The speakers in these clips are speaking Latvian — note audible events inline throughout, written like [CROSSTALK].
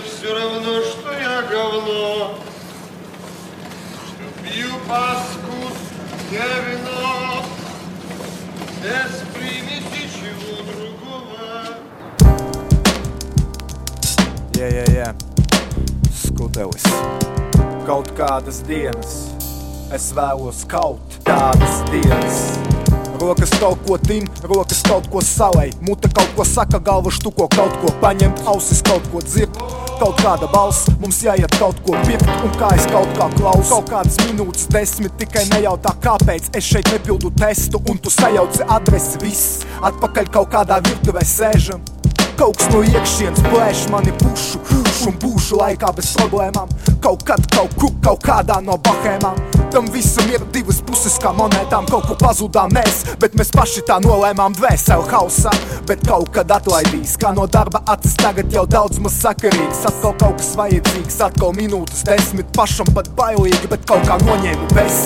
все равно, что я говно. Что пью паскудное вино. Без примеси чего другого. Jā, jā, jā, skutelis. Kaut kādas dienas, es vēlos kaut tādas dienas. Rokas kaut ko tin, rokas kaut ko salai, mute kaut ko saka, galva štuko kaut ko paņemt, ausis kaut ko dzird. Kaut kāda balss, mums jāiet kaut ko pirkt, un kā es kaut kā klausu. Kaut kādas minūtes, desmit, tikai nejautā, kāpēc es šeit nepildu testu, un tu sajauci adresi, viss atpakaļ kaut kādā virtuvē sēžam. Kaut kas no iekšienes plēš mani pušu, pušu un būšu laikā bez problēmām. Kaut kad, kaut kur, kaut kādā no bahēmām. Tam visam ir divas puses kā monētām, kaut kur pazudām mēs, bet mēs paši tā nolēmām dvēseli hausā. Bet kaut kad atlaidīs, kā no darba acis tagad jau daudz maz sakarīgs. Atkal kaut kas vajadzīgs, atkal minūtes desmit, pašam pat bailīgi, bet kaut kā noņēmu bez.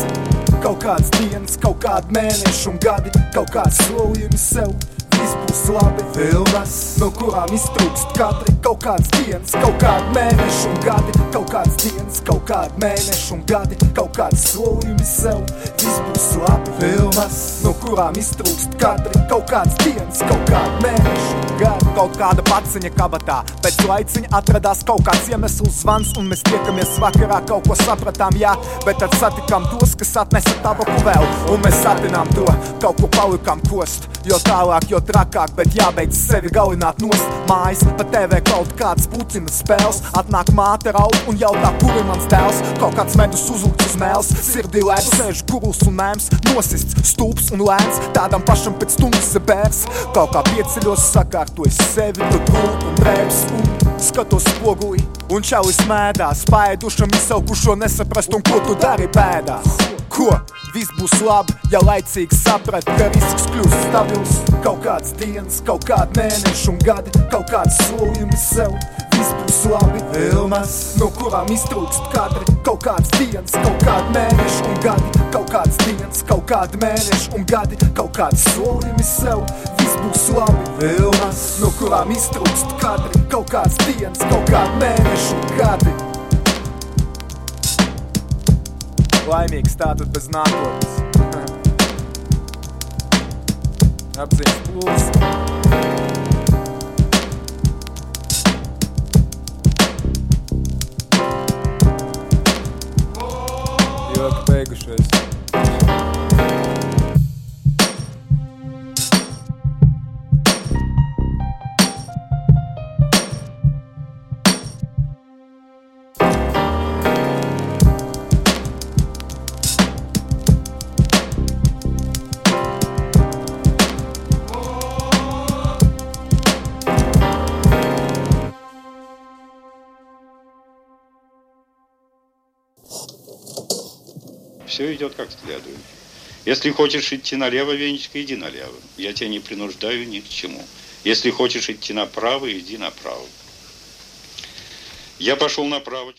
Kaut kādas dienas, kaut kādi mēneši un gadi, kaut kāds solījums sev. Viss būs labi, filmas, no kurām iztrūkst katri kaut kāds dienas, kaut kādi mēneši un gadi, kaut kāds dienas, kaut kādi mēneši un gadi, kaut kāds solījumi sev. Viss būs labi, filmas, no kurām iztrūkst katri kaut kāds dienas, kaut kādi mēneši un gadi. Kaut kāda paciņa kabatā, pēc laiciņa atradās kaut kāds iemesls zvans, un mēs tiekamies vakarā, kaut ko sapratām, jā, bet tad satikām tos, kas atnesa tabaku vēl, un mēs satinām to, kaut ko palikām kost, jo tālāk, jo trakāk, bet jābeidz sevi galināt nost mājas. Pa TV kaut kāds pucina spēles, atnāk māte raud un jautā, kur ir mans tēls. Kaut kāds medus uzlūks uz mēles, sirdī lēps, sēž guruls un mēms, nosists, stūps un lēns, tādam pašam pēc stundas ir bērs. Kaut kā pieceļos, sakārtojas sevi, tad gūt un drēbs un skatos spogulī. Un čalis mēdās, spēdušam izsaukušo nesaprast, un ko tu dari pēdās. Ko? Viss būs labi, ja laicīgi saprat, ka risks kļūst stabils. Kaut kāds dienas, kaut kādi mēneši un gadi, kaut kāds solījumi sev. Būs labi, filmas, no kurām iztrūkst kadri. Kaut kāds dienas, kaut kādi mēneši un gadi, kaut kāds dienas, kaut kādi mēneši un gadi, kaut kāds solījumi sev. Viss būs labi, filmas, no kurām iztrūkst kadri. Kaut kāds dienas, kaut kādi mēneši un gadi. Laimīgs tātad bez nākotnes. [LAUGHS] Apziņas plūs. hergestellt. Все идет как следует. Если хочешь идти налево, Венечка, иди налево. Я тебя не принуждаю ни к чему. Если хочешь идти направо, иди направо. Я пошел направо.